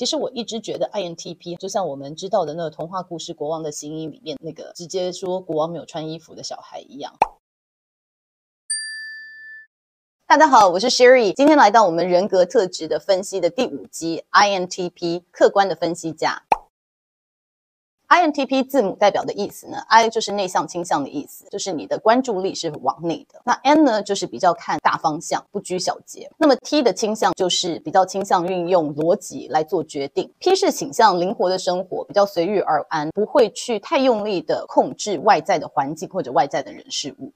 其实我一直觉得 INTP 就像我们知道的那个童话故事《国王的新衣》里面那个直接说国王没有穿衣服的小孩一样。大家好，我是 Sherry，今天来到我们人格特质的分析的第五集，INTP 客观的分析家。INTP 字母代表的意思呢，I 就是内向倾向的意思，就是你的关注力是往内的。那 N 呢，就是比较看大方向，不拘小节。那么 T 的倾向就是比较倾向运用逻辑来做决定。P 是倾向灵活的生活，比较随遇而安，不会去太用力的控制外在的环境或者外在的人事物。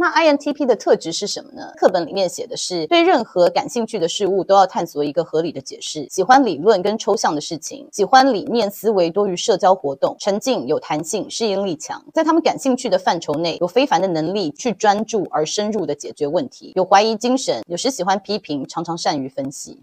那 INTP 的特质是什么呢？课本里面写的是，对任何感兴趣的事物都要探索一个合理的解释，喜欢理论跟抽象的事情，喜欢理念思维多于社交活动，沉静有弹性，适应力强，在他们感兴趣的范畴内有非凡的能力去专注而深入的解决问题，有怀疑精神，有时喜欢批评，常常善于分析。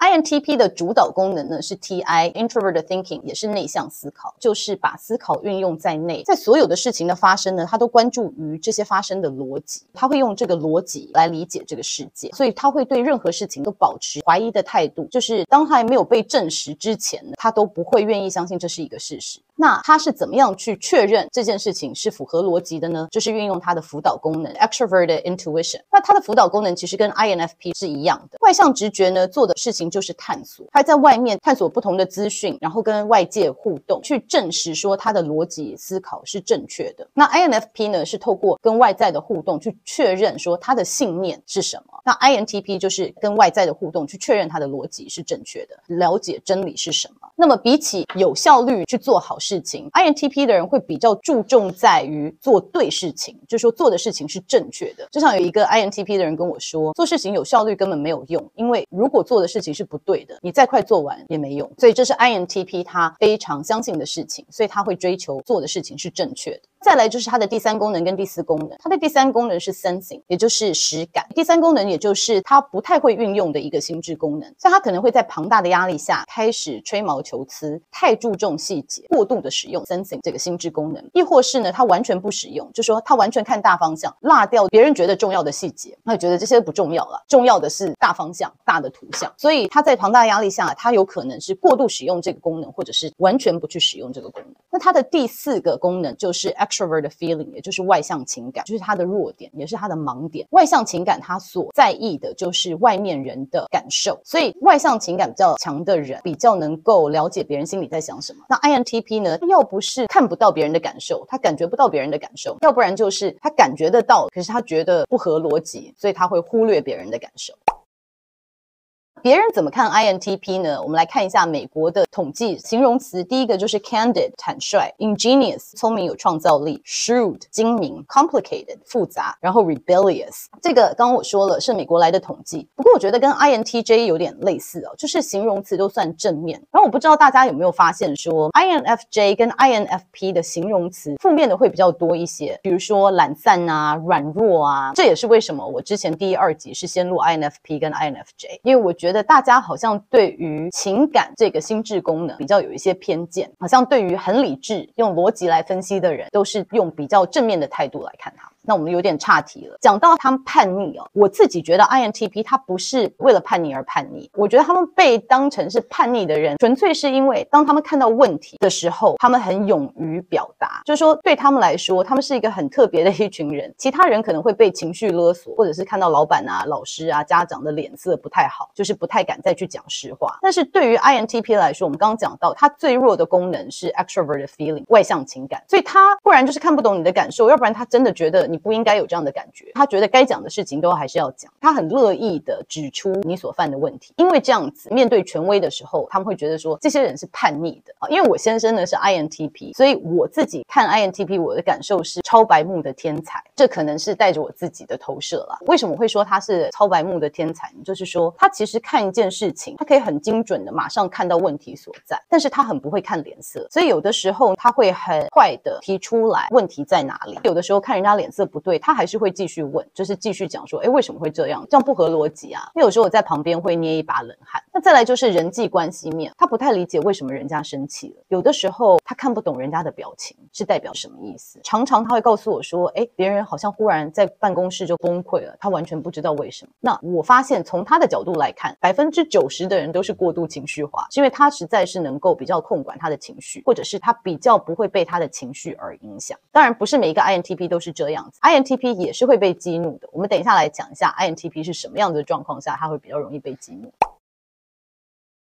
INTP 的主导功能呢是 TI，Introvert Thinking，也是内向思考，就是把思考运用在内，在所有的事情的发生呢，他都关注于这些发生的逻辑，他会用这个逻辑来理解这个世界，所以他会对任何事情都保持怀疑的态度，就是当他还没有被证实之前呢，他都不会愿意相信这是一个事实。那他是怎么样去确认这件事情是符合逻辑的呢？就是运用他的辅导功能，Extroverted Intuition。那他的辅导功能其实跟 INFP 是一样的，外向直觉呢做的事情就是探索，他在外面探索不同的资讯，然后跟外界互动，去证实说他的逻辑思考是正确的。那 INFP 呢是透过跟外在的互动去确认说他的信念是什么。那 INTP 就是跟外在的互动去确认他的逻辑是正确的，了解真理是什么。那么比起有效率去做好事情，INTP 的人会比较注重在于做对事情，就是说做的事情是正确的。就像有一个 INTP 的人跟我说，做事情有效率根本没有用，因为如果做的事情是是不对的，你再快做完也没用。所以这是 INTP 他非常相信的事情，所以他会追求做的事情是正确的。再来就是它的第三功能跟第四功能，它的第三功能是 sensing，也就是实感。第三功能也就是它不太会运用的一个心智功能，所以它可能会在庞大的压力下开始吹毛求疵，太注重细节，过度的使用 sensing 这个心智功能，亦或是呢，它完全不使用，就说它完全看大方向，落掉别人觉得重要的细节，他觉得这些不重要了，重要的是大方向、大的图像。所以它在庞大压力下，它有可能是过度使用这个功能，或者是完全不去使用这个功能。那它的第四个功能就是 extrovert feeling，也就是外向情感，就是他的弱点，也是他的盲点。外向情感他所在意的就是外面人的感受，所以外向情感比较强的人比较能够了解别人心里在想什么。那 INTP 呢？要不是看不到别人的感受，他感觉不到别人的感受；要不然就是他感觉得到，可是他觉得不合逻辑，所以他会忽略别人的感受。别人怎么看 INTP 呢？我们来看一下美国的统计形容词。第一个就是 candid 坦率，ingenious 聪明有创造力，shrewd 精明，complicated 复杂，然后 rebellious 这个刚刚我说了是美国来的统计。不过我觉得跟 INTJ 有点类似哦，就是形容词都算正面。然后我不知道大家有没有发现说 INFJ 跟 INFP 的形容词负面的会比较多一些，比如说懒散啊、软弱啊。这也是为什么我之前第一二集是先录 INFP 跟 INFJ，因为我觉。觉得大家好像对于情感这个心智功能比较有一些偏见，好像对于很理智、用逻辑来分析的人，都是用比较正面的态度来看他。那我们有点岔题了。讲到他们叛逆哦，我自己觉得 INTP 他不是为了叛逆而叛逆。我觉得他们被当成是叛逆的人，纯粹是因为当他们看到问题的时候，他们很勇于表达。就是说，对他们来说，他们是一个很特别的一群人。其他人可能会被情绪勒索，或者是看到老板啊、老师啊、家长的脸色不太好，就是不太敢再去讲实话。但是对于 INTP 来说，我们刚刚讲到，他最弱的功能是 extroverted feeling 外向情感，所以他不然就是看不懂你的感受，要不然他真的觉得你不应该有这样的感觉，他觉得该讲的事情都还是要讲，他很乐意的指出你所犯的问题，因为这样子面对权威的时候，他们会觉得说这些人是叛逆的啊。因为我先生呢是 INTP，所以我自己看 INTP，我的感受是超白目的天才，这可能是带着我自己的投射了。为什么会说他是超白目的天才？就是说他其实看一件事情，他可以很精准的马上看到问题所在，但是他很不会看脸色，所以有的时候他会很快的提出来问题在哪里，有的时候看人家脸色不对。他还是会继续问，就是继续讲说，诶，为什么会这样？这样不合逻辑啊！那有时候我在旁边会捏一把冷汗。那那再来就是人际关系面，他不太理解为什么人家生气了，有的时候他看不懂人家的表情是代表什么意思。常常他会告诉我说，哎，别人好像忽然在办公室就崩溃了，他完全不知道为什么。那我发现从他的角度来看，百分之九十的人都是过度情绪化，是因为他实在是能够比较控管他的情绪，或者是他比较不会被他的情绪而影响。当然，不是每一个 INTP 都是这样，INTP 也是会被激怒的。我们等一下来讲一下 INTP 是什么样的状况下他会比较容易被激怒。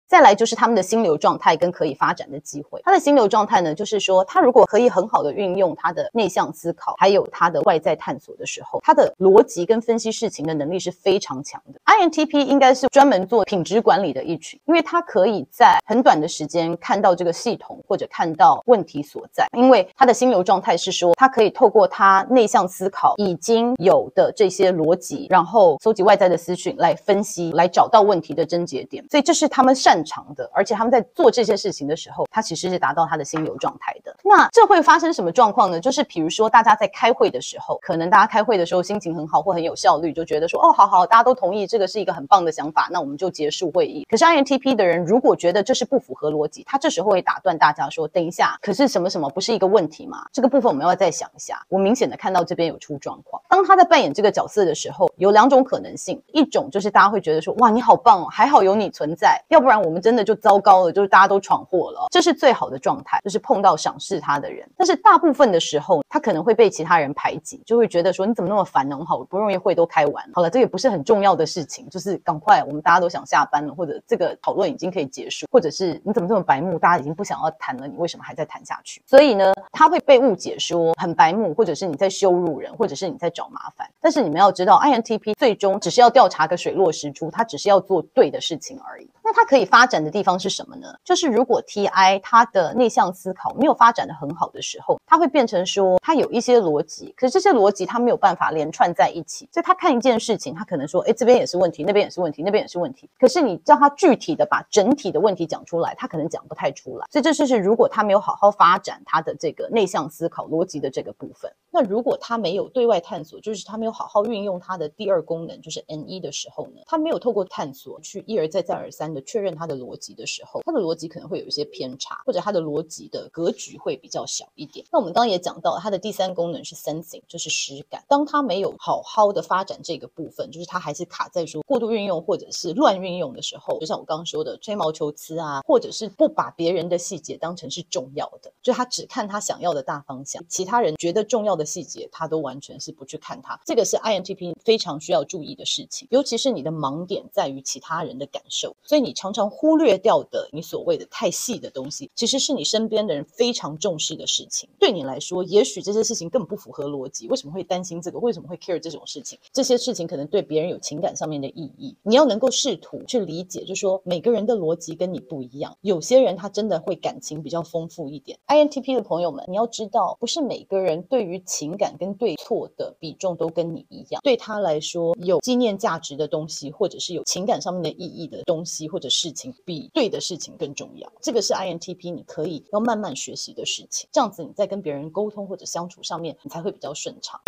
再来就是他们的心流状态跟可以发展的机会。他的心流状态呢，就是说他如果可以很好的运用他的内向思考，还有他的外在探索的时候，他的逻辑跟分析事情的能力是非常强的。INTP 应该是专门做品质管理的一群，因为他可以在很短的时间看到这个系统或者看到问题所在。因为他的心流状态是说，他可以透过他内向思考已经有的这些逻辑，然后搜集外在的资讯来分析，来找到问题的症结点。所以这是他们擅正常的，而且他们在做这些事情的时候，他其实是达到他的心流状态的。那这会发生什么状况呢？就是比如说，大家在开会的时候，可能大家开会的时候心情很好或很有效率，就觉得说，哦，好好，大家都同意这个是一个很棒的想法，那我们就结束会议。可是 INTP 的人如果觉得这是不符合逻辑，他这时候会打断大家说，等一下，可是什么什么不是一个问题吗？这个部分我们要再想一下。我明显的看到这边有出状况。当他在扮演这个角色的时候，有两种可能性，一种就是大家会觉得说，哇，你好棒哦，还好有你存在，要不然我们真的就糟糕。了就是大家都闯祸了，这是最好的状态，就是碰到赏识他的人。但是大部分的时候，他可能会被其他人排挤，就会觉得说你怎么那么烦呢？好不容易会都开完，好了，这也不是很重要的事情，就是赶快，我们大家都想下班了，或者这个讨论已经可以结束，或者是你怎么这么白目，大家已经不想要谈了，你为什么还在谈下去？所以呢，他会被误解说很白目，或者是你在羞辱人，或者是你在找麻烦。但是你们要知道，INTP 最终只是要调查个水落石出，他只是要做对的事情而已。那他可以发展的地方是什么呢？就是如果 TI 他的内向思考没有发展的很好的时候，他会变成说他有一些逻辑，可是这些逻辑他没有办法连串在一起，所以他看一件事情，他可能说，哎，这边也是问题，那边也是问题，那边也是问题。可是你叫他具体的把整体的问题讲出来，他可能讲不太出来。所以这就是如果他没有好好发展他的这个内向思考逻辑的这个部分。那如果他没有对外探索，就是他没有好好运用他的第二功能，就是 NE 的时候呢，他没有透过探索去一而再再而三确认他的逻辑的时候，他的逻辑可能会有一些偏差，或者他的逻辑的格局会比较小一点。那我们刚刚也讲到，他的第三功能是 Sensing，就是实感。当他没有好好的发展这个部分，就是他还是卡在说过度运用或者是乱运用的时候，就像我刚刚说的吹毛求疵啊，或者是不把别人的细节当成是重要的，就他只看他想要的大方向，其他人觉得重要的。细节他都完全是不去看它，这个是 INTP 非常需要注意的事情，尤其是你的盲点在于其他人的感受，所以你你常常忽略掉的你所谓的太细的东西，其实是你身边的人非常重视的事情。对你来说，也许这些事情根本不符合逻辑，为什么会担心这个？为什么会 care 这种事情？这些事情可能对别人有情感上面的意义，你要能够试图去理解，就是说每个人的逻辑跟你不一样，有些人他真的会感情比较丰富一点。INTP 的朋友们，你要知道，不是每个人对于情感跟对错的比重都跟你一样，对他来说有纪念价值的东西，或者是有情感上面的意义的东西或或者事情，比对的事情更重要。这个是 INTP 你可以要慢慢学习的事情，这样子你在跟别人沟通或者相处上面，你才会比较顺畅。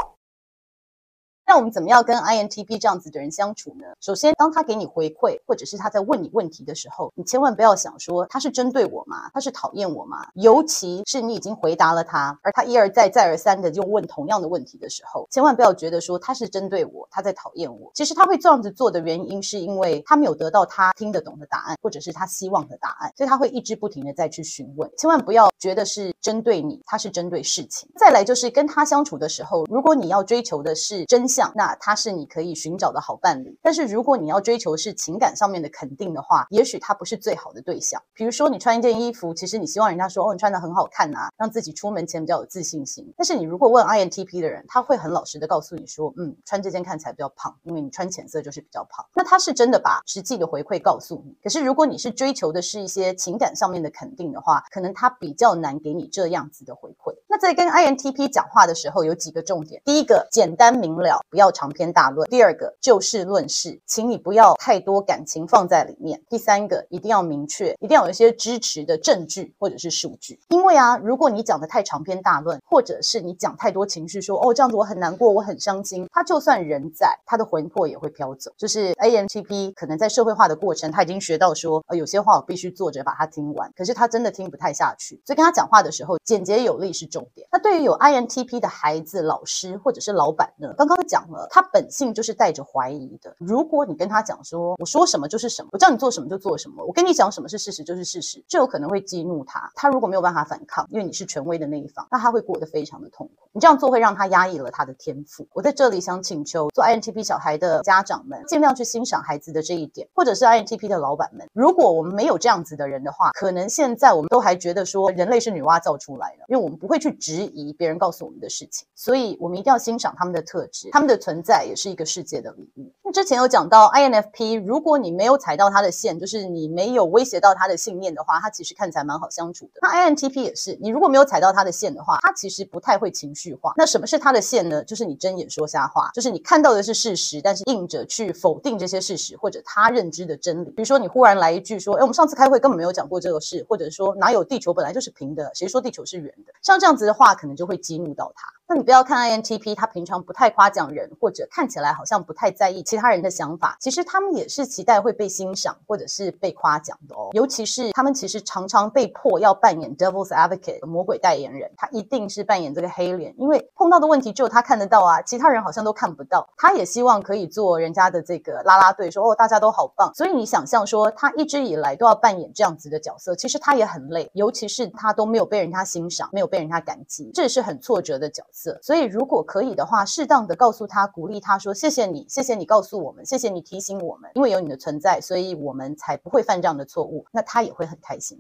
那我们怎么样跟 INTP 这样子的人相处呢？首先，当他给你回馈，或者是他在问你问题的时候，你千万不要想说他是针对我吗？他是讨厌我吗？尤其是你已经回答了他，而他一而再、再而三的就问同样的问题的时候，千万不要觉得说他是针对我，他在讨厌我。其实他会这样子做的原因，是因为他没有得到他听得懂的答案，或者是他希望的答案，所以他会一直不停的再去询问。千万不要觉得是针对你，他是针对事情。再来就是跟他相处的时候，如果你要追求的是真相。那他是你可以寻找的好伴侣，但是如果你要追求是情感上面的肯定的话，也许他不是最好的对象。比如说，你穿一件衣服，其实你希望人家说哦，你穿得很好看啊，让自己出门前比较有自信心。但是你如果问 INTP 的人，他会很老实的告诉你说，嗯，穿这件看起来比较胖，因为你穿浅色就是比较胖。那他是真的把实际的回馈告诉你。可是如果你是追求的是一些情感上面的肯定的话，可能他比较难给你这样子的回馈。那在跟 INTP 讲话的时候，有几个重点：第一个，简单明了，不要长篇大论；第二个，就事论事，请你不要太多感情放在里面；第三个，一定要明确，一定要有一些支持的证据或者是数据。因为啊，如果你讲的太长篇大论，或者是你讲太多情绪说，哦这样子我很难过，我很伤心，他就算人在，他的魂魄也会飘走。就是 INTP 可能在社会化的过程，他已经学到说，呃，有些话我必须坐着把它听完，可是他真的听不太下去，所以跟他讲话的时候，简洁有力是重点。那对于有 INTP 的孩子、老师或者是老板呢？刚刚讲他本性就是带着怀疑的。如果你跟他讲说，我说什么就是什么，我叫你做什么就做什么，我跟你讲什么是事实就是事实，这有可能会激怒他。他如果没有办法反抗，因为你是权威的那一方，那他会过得非常的痛苦。你这样做会让他压抑了他的天赋。我在这里想请求做 INTP 小孩的家长们，尽量去欣赏孩子的这一点，或者是 INTP 的老板们。如果我们没有这样子的人的话，可能现在我们都还觉得说人类是女娲造出来的，因为我们不会去质疑别人告诉我们的事情，所以我们一定要欣赏他们的特质，他们的存在也是一个世界的礼物。那之前有讲到 INFP，如果你没有踩到他的线，就是你没有威胁到他的信念的话，他其实看起来蛮好相处的。那 INTP 也是，你如果没有踩到他的线的话，他其实不太会情绪化。那什么是他的线呢？就是你睁眼说瞎话，就是你看到的是事实，但是硬着去否定这些事实或者他认知的真理。比如说你忽然来一句说，哎，我们上次开会根本没有讲过这个事，或者说哪有地球本来就是平的，谁说地球是圆的？像这样子的话，可能就会激怒到他。那你不要看 INTP，他平常不太夸奖人，或者看起来好像不太在意其他人的想法，其实他们也是期待会被欣赏或者是被夸奖的哦。尤其是他们其实常常被迫要扮演 Devil's Advocate 魔鬼代言人，他一定是扮演这个黑脸，因为碰到的问题只有他看得到啊，其他人好像都看不到。他也希望可以做人家的这个啦啦队，说哦大家都好棒。所以你想象说他一直以来都要扮演这样子的角色，其实他也很累，尤其是他都没有被人家欣赏，没有被人家感激，这也是很挫折的角色所以，如果可以的话，适当的告诉他，鼓励他说：“谢谢你，谢谢你告诉我们，谢谢你提醒我们，因为有你的存在，所以我们才不会犯这样的错误。”那他也会很开心。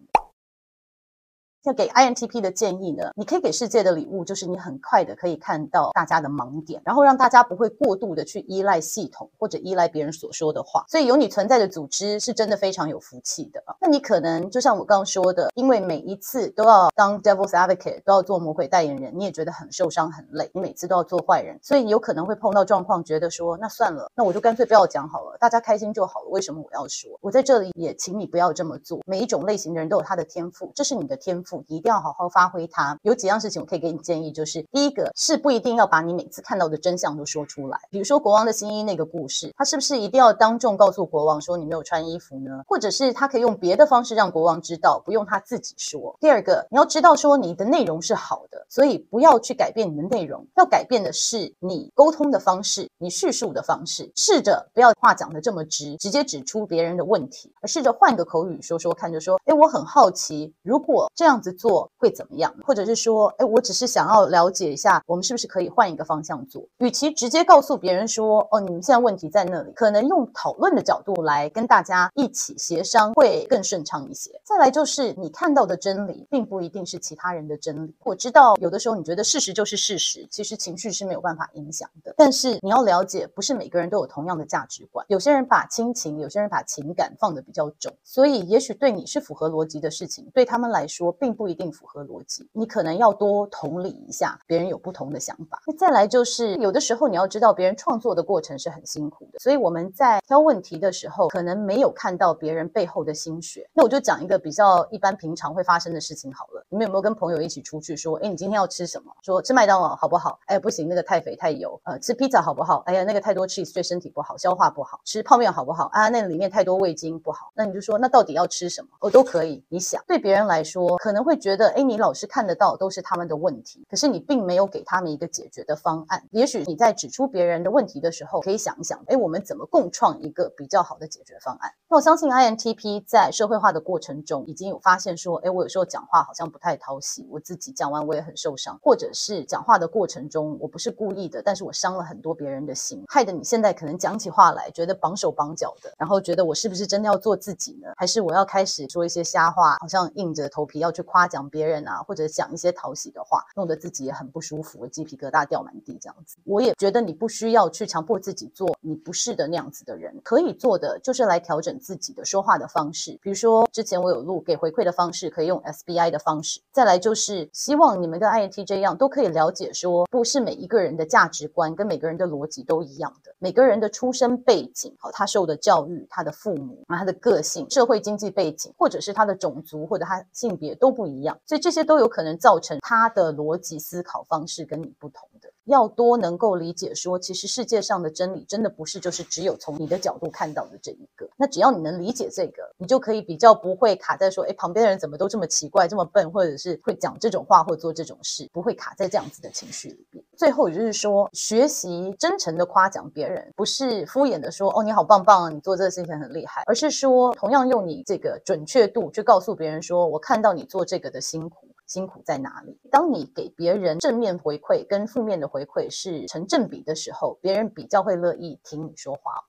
要给 INTP 的建议呢，你可以给世界的礼物就是你很快的可以看到大家的盲点，然后让大家不会过度的去依赖系统或者依赖别人所说的话。所以有你存在的组织是真的非常有福气的。那你可能就像我刚刚说的，因为每一次都要当 Devil's Advocate，都要做魔鬼代言人，你也觉得很受伤很累。你每次都要做坏人，所以你有可能会碰到状况，觉得说那算了，那我就干脆不要讲好了，大家开心就好了。为什么我要说？我在这里也请你不要这么做。每一种类型的人都有他的天赋，这是你的天赋。你一定要好好发挥它。有几样事情我可以给你建议，就是第一个是不一定要把你每次看到的真相都说出来。比如说国王的新衣那个故事，他是不是一定要当众告诉国王说你没有穿衣服呢？或者是他可以用别的方式让国王知道，不用他自己说。第二个，你要知道说你的内容是好的，所以不要去改变你的内容，要改变的是你沟通的方式，你叙述的方式。试着不要话讲的这么直，直接指出别人的问题，而试着换个口语说说看，就说，诶，我很好奇，如果这样子做。会怎么样？或者是说，哎，我只是想要了解一下，我们是不是可以换一个方向做？与其直接告诉别人说，哦，你们现在问题在那里，可能用讨论的角度来跟大家一起协商会更顺畅一些。再来就是，你看到的真理，并不一定是其他人的真理。我知道有的时候你觉得事实就是事实，其实情绪是没有办法影响的。但是你要了解，不是每个人都有同样的价值观。有些人把亲情，有些人把情感放得比较重，所以也许对你是符合逻辑的事情，对他们来说并并不一定符合。逻辑，你可能要多同理一下别人有不同的想法。那再来就是，有的时候你要知道，别人创作的过程是很辛苦的，所以我们在挑问题的时候，可能没有看到别人背后的心血。那我就讲一个比较一般平常会发生的事情好了。你们有没有跟朋友一起出去说，哎，你今天要吃什么？说吃麦当劳好不好？哎，不行，那个太肥太油。呃，吃披萨好不好？哎呀，那个太多 cheese 对身体不好，消化不好。吃泡面好不好？啊，那里面太多味精不好。那你就说，那到底要吃什么？哦，都可以。你想，对别人来说，可能会觉得，哎。你老是看得到都是他们的问题，可是你并没有给他们一个解决的方案。也许你在指出别人的问题的时候，可以想一想，诶，我们怎么共创一个比较好的解决方案？那我相信 INTP 在社会化的过程中，已经有发现说，诶，我有时候讲话好像不太讨喜，我自己讲完我也很受伤，或者是讲话的过程中我不是故意的，但是我伤了很多别人的心，害得你现在可能讲起话来觉得绑手绑脚的，然后觉得我是不是真的要做自己呢？还是我要开始说一些瞎话，好像硬着头皮要去夸奖别人啊，或者讲一些讨喜的话，弄得自己也很不舒服，鸡皮疙瘩掉满地这样子。我也觉得你不需要去强迫自己做你不是的那样子的人，可以做的就是来调整自己的说话的方式。比如说之前我有录给回馈的方式，可以用 SBI 的方式。再来就是希望你们跟 INTJ 一样，都可以了解说，不是每一个人的价值观跟每个人的逻辑都一样的，每个人的出身背景，好，他受的教育，他的父母啊，他的个性，社会经济背景，或者是他的种族或者他性别都不一样，所以这些都有可能造成他的逻辑思考方式跟你不同。要多能够理解说，其实世界上的真理真的不是就是只有从你的角度看到的这一个。那只要你能理解这个，你就可以比较不会卡在说，诶，旁边的人怎么都这么奇怪、这么笨，或者是会讲这种话或做这种事，不会卡在这样子的情绪里面。最后也就是说，学习真诚的夸奖别人，不是敷衍的说，哦，你好棒棒啊，你做这个事情很厉害，而是说，同样用你这个准确度去告诉别人说，我看到你做这个的辛苦。辛苦在哪里？当你给别人正面回馈跟负面的回馈是成正比的时候，别人比较会乐意听你说话。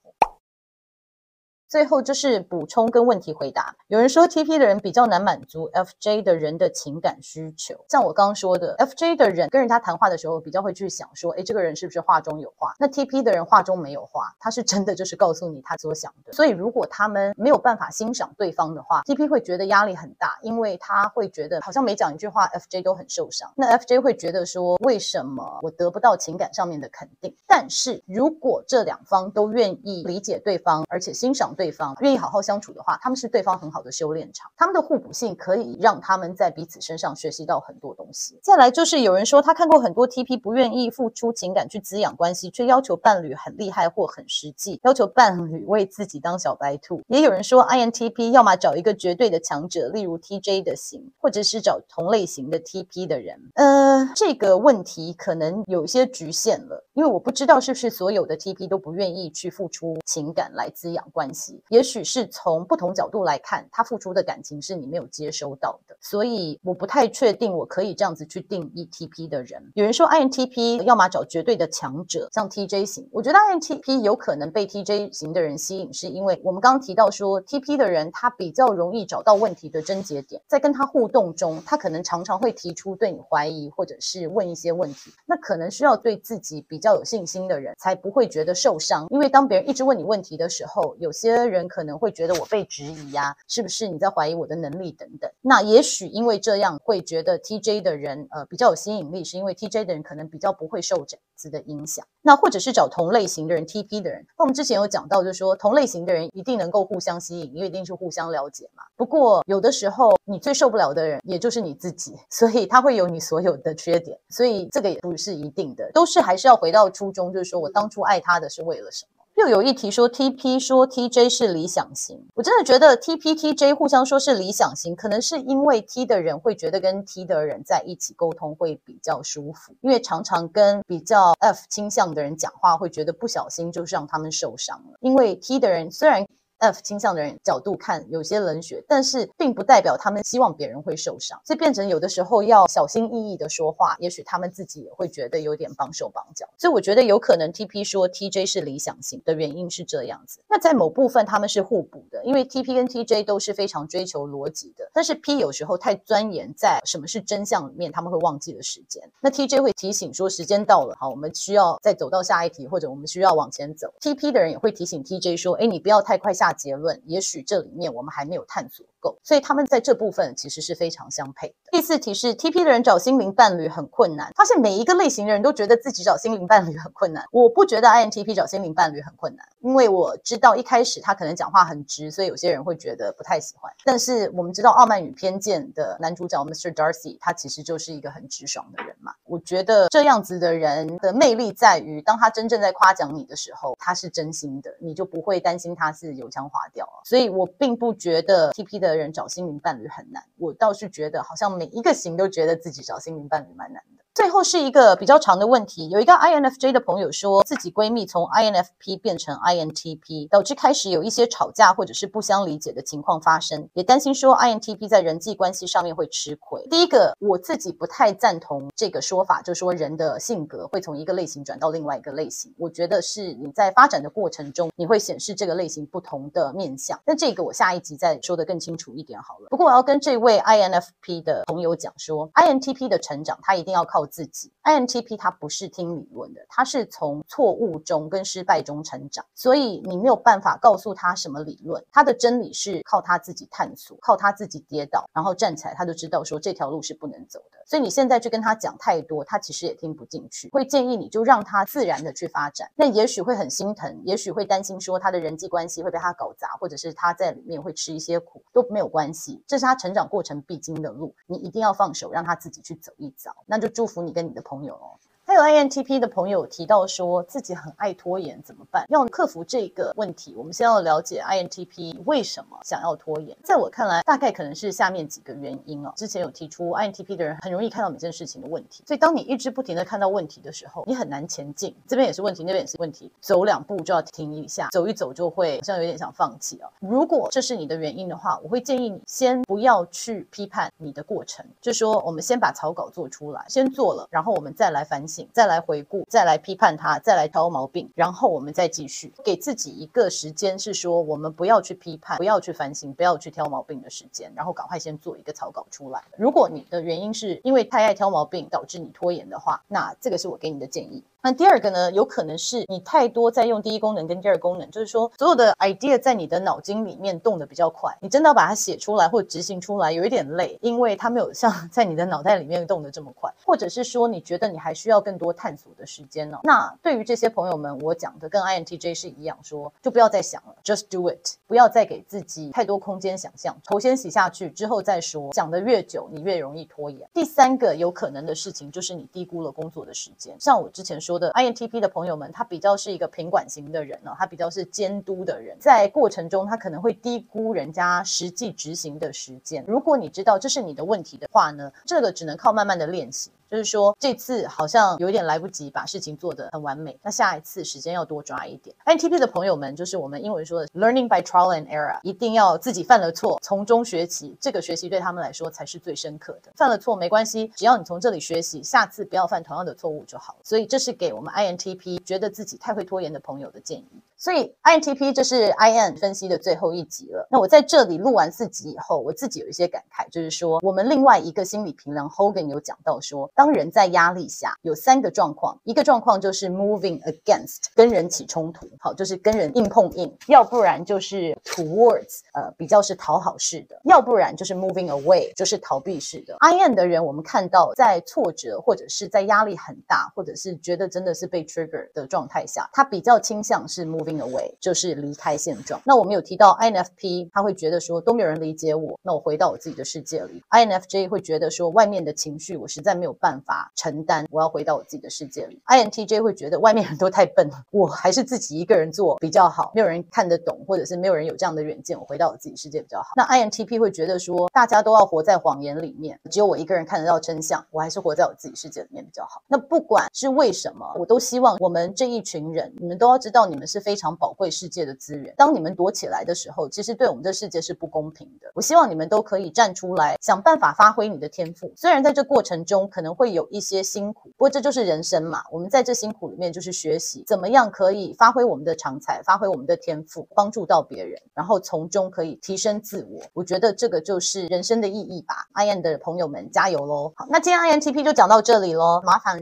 最后就是补充跟问题回答。有人说 TP 的人比较难满足 FJ 的人的情感需求，像我刚刚说的，FJ 的人跟人家谈话的时候，比较会去想说，诶，这个人是不是话中有话？那 TP 的人话中没有话，他是真的就是告诉你他所想的。所以如果他们没有办法欣赏对方的话，TP 会觉得压力很大，因为他会觉得好像每讲一句话，FJ 都很受伤。那 FJ 会觉得说，为什么我得不到情感上面的肯定？但是如果这两方都愿意理解对方，而且欣赏。对方愿意好好相处的话，他们是对方很好的修炼场。他们的互补性可以让他们在彼此身上学习到很多东西。再来就是有人说他看过很多 TP 不愿意付出情感去滋养关系，却要求伴侣很厉害或很实际，要求伴侣为自己当小白兔。也有人说 INTP 要么找一个绝对的强者，例如 TJ 的型，或者是找同类型的 TP 的人。呃，这个问题可能有些局限了，因为我不知道是不是所有的 TP 都不愿意去付出情感来滋养关系。也许是从不同角度来看，他付出的感情是你没有接收到的，所以我不太确定我可以这样子去定义 TP 的人。有人说 INTP 要么找绝对的强者，像 TJ 型，我觉得 INTP 有可能被 TJ 型的人吸引，是因为我们刚刚提到说 TP 的人他比较容易找到问题的症结点，在跟他互动中，他可能常常会提出对你怀疑，或者是问一些问题，那可能需要对自己比较有信心的人才不会觉得受伤，因为当别人一直问你问题的时候，有些。的人可能会觉得我被质疑呀、是不是你在怀疑我的能力等等？那也许因为这样会觉得 TJ 的人呃比较有吸引力，是因为 TJ 的人可能比较不会受这样子的影响。那或者是找同类型的人 TP 的人，那我们之前有讲到，就是说同类型的人一定能够互相吸引，因为一定是互相了解嘛。不过有的时候你最受不了的人也就是你自己，所以他会有你所有的缺点，所以这个也不是一定的，都是还是要回到初衷，就是说我当初爱他的是为了什么。又有一题说 TP 说 TJ 是理想型，我真的觉得 TP TJ 互相说是理想型，可能是因为 T 的人会觉得跟 T 的人在一起沟通会比较舒服，因为常常跟比较 F 倾向的人讲话，会觉得不小心就是让他们受伤了。因为 T 的人虽然 F 倾向的人角度看有些冷血，但是并不代表他们希望别人会受伤，所以变成有的时候要小心翼翼的说话，也许他们自己也会觉得有点绑手绑脚。所以我觉得有可能 TP 说 TJ 是理想型的原因是这样子。那在某部分他们是互补的，因为 TP 跟 TJ 都是非常追求逻辑的，但是 P 有时候太钻研在什么是真相里面，他们会忘记了时间。那 TJ 会提醒说时间到了，好，我们需要再走到下一题，或者我们需要往前走。TP 的人也会提醒 TJ 说，哎，你不要太快下结论，也许。这里面我们还没有探索够，所以他们在这部分其实是非常相配的。第四题是 TP 的人找心灵伴侣很困难，发现每一个类型的人都觉得自己找心灵伴侣很困难。我不觉得 INTP 找心灵伴侣很困难，因为我知道一开始他可能讲话很直，所以有些人会觉得不太喜欢。但是我们知道《傲慢与偏见》的男主角 Mr. Darcy，他其实就是一个很直爽的人嘛。我觉得这样子的人的魅力在于，当他真正在夸奖你的时候，他是真心的，你就不会担心他是油腔滑调。所以我并不觉得 TP 的的人找心灵伴侣很难，我倒是觉得好像每一个型都觉得自己找心灵伴侣蛮难的。最后是一个比较长的问题，有一个 INFJ 的朋友说自己闺蜜从 INFP 变成 INTP，导致开始有一些吵架或者是不相理解的情况发生，也担心说 INTP 在人际关系上面会吃亏。第一个，我自己不太赞同这个说法，就是说人的性格会从一个类型转到另外一个类型。我觉得是你在发展的过程中，你会显示这个类型不同的面相。那这个我下一集再说得更清楚一点好了。不过我要跟这位 INFP 的朋友讲说，INTP 的成长他一定要靠自己。INTP 他不是听理论的，他是从错误中跟失败中成长，所以你没有办法告诉他什么理论，他的真理是靠他自己探索，靠他自己跌倒，然后站起来，他就知道说这条路是不能走的。所以你现在去跟他讲太多，他其实也听不进去。会建议你就让他自然的去发展，那也许会很心疼，也许会担心说他的人际关系会被他搞砸，或者是他在里面会吃一些苦，都没有关系，这是他成长过程必经的路，你一定要放手，让他自己去走一遭。那就祝福你跟你的朋友哦。还有 INTP 的朋友提到说自己很爱拖延，怎么办？要克服这个问题，我们先要了解 INTP 为什么想要拖延。在我看来，大概可能是下面几个原因哦。之前有提出 INTP 的人很容易看到每件事情的问题，所以当你一直不停的看到问题的时候，你很难前进。这边也是问题，那边也是问题，走两步就要停一下，走一走就会好像有点想放弃哦。如果这是你的原因的话，我会建议你先不要去批判你的过程，就说我们先把草稿做出来，先做了，然后我们再来反省。再来回顾，再来批判他，再来挑毛病，然后我们再继续给自己一个时间，是说我们不要去批判，不要去反省，不要去挑毛病的时间，然后赶快先做一个草稿出来。如果你的原因是因为太爱挑毛病导致你拖延的话，那这个是我给你的建议。那第二个呢，有可能是你太多在用第一功能跟第二功能，就是说所有的 idea 在你的脑筋里面动得比较快，你真的要把它写出来或执行出来有一点累，因为它没有像 在你的脑袋里面动得这么快，或者是说你觉得你还需要更多探索的时间呢？那对于这些朋友们，我讲的跟 INTJ 是一样说，就不要再想了，just do it，不要再给自己太多空间想象，头先洗下去之后再说，想得越久，你越容易拖延。第三个有可能的事情就是你低估了工作的时间，像我之前说。说的 INTP 的朋友们，他比较是一个平管型的人呢，他比较是监督的人，在过程中他可能会低估人家实际执行的时间。如果你知道这是你的问题的话呢，这个只能靠慢慢的练习。就是说，这次好像有点来不及把事情做得很完美，那下一次时间要多抓一点。INTP 的朋友们，就是我们英文说的 learning by trial and error，一定要自己犯了错，从中学习，这个学习对他们来说才是最深刻的。犯了错没关系，只要你从这里学习，下次不要犯同样的错误就好。所以这是给我们 INTP 觉得自己太会拖延的朋友的建议。所以 INTP 就是 IN 分析的最后一集了。那我在这里录完四集以后，我自己有一些感慨，就是说我们另外一个心理评量 Hogan 有讲到说，当人在压力下有三个状况，一个状况就是 moving against 跟人起冲突，好，就是跟人硬碰硬；要不然就是 towards 呃比较是讨好式的；要不然就是 moving away 就是逃避式的。IN 的人我们看到在挫折或者是在压力很大，或者是觉得真的是被 trigger 的状态下，他比较倾向是 moving。Away 就是离开现状。那我们有提到 INFP，他会觉得说都没有人理解我，那我回到我自己的世界里。INFJ 会觉得说外面的情绪我实在没有办法承担，我要回到我自己的世界里。INTJ 会觉得外面人都太笨了，我还是自己一个人做比较好，没有人看得懂，或者是没有人有这样的远见，我回到我自己世界比较好。那 INTP 会觉得说大家都要活在谎言里面，只有我一个人看得到真相，我还是活在我自己世界里面比较好。那不管是为什么，我都希望我们这一群人，你们都要知道你们是非常。非常宝贵世界的资源，当你们躲起来的时候，其实对我们这世界是不公平的。我希望你们都可以站出来，想办法发挥你的天赋。虽然在这过程中可能会有一些辛苦，不过这就是人生嘛。我们在这辛苦里面就是学习怎么样可以发挥我们的长才，发挥我们的天赋，帮助到别人，然后从中可以提升自我。我觉得这个就是人生的意义吧。IN 的朋友们加油喽！好，那今天 INTP 就讲到这里喽。麻烦，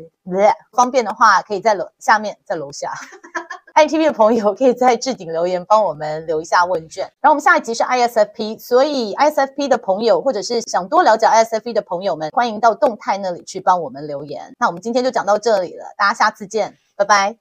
方便的话可以在楼下面，在楼下。I TP 的朋友可以在置顶留言帮我们留一下问卷，然后我们下一集是 ISFP，所以 ISFP 的朋友或者是想多了解 ISFP 的朋友们，欢迎到动态那里去帮我们留言。那我们今天就讲到这里了，大家下次见，拜拜。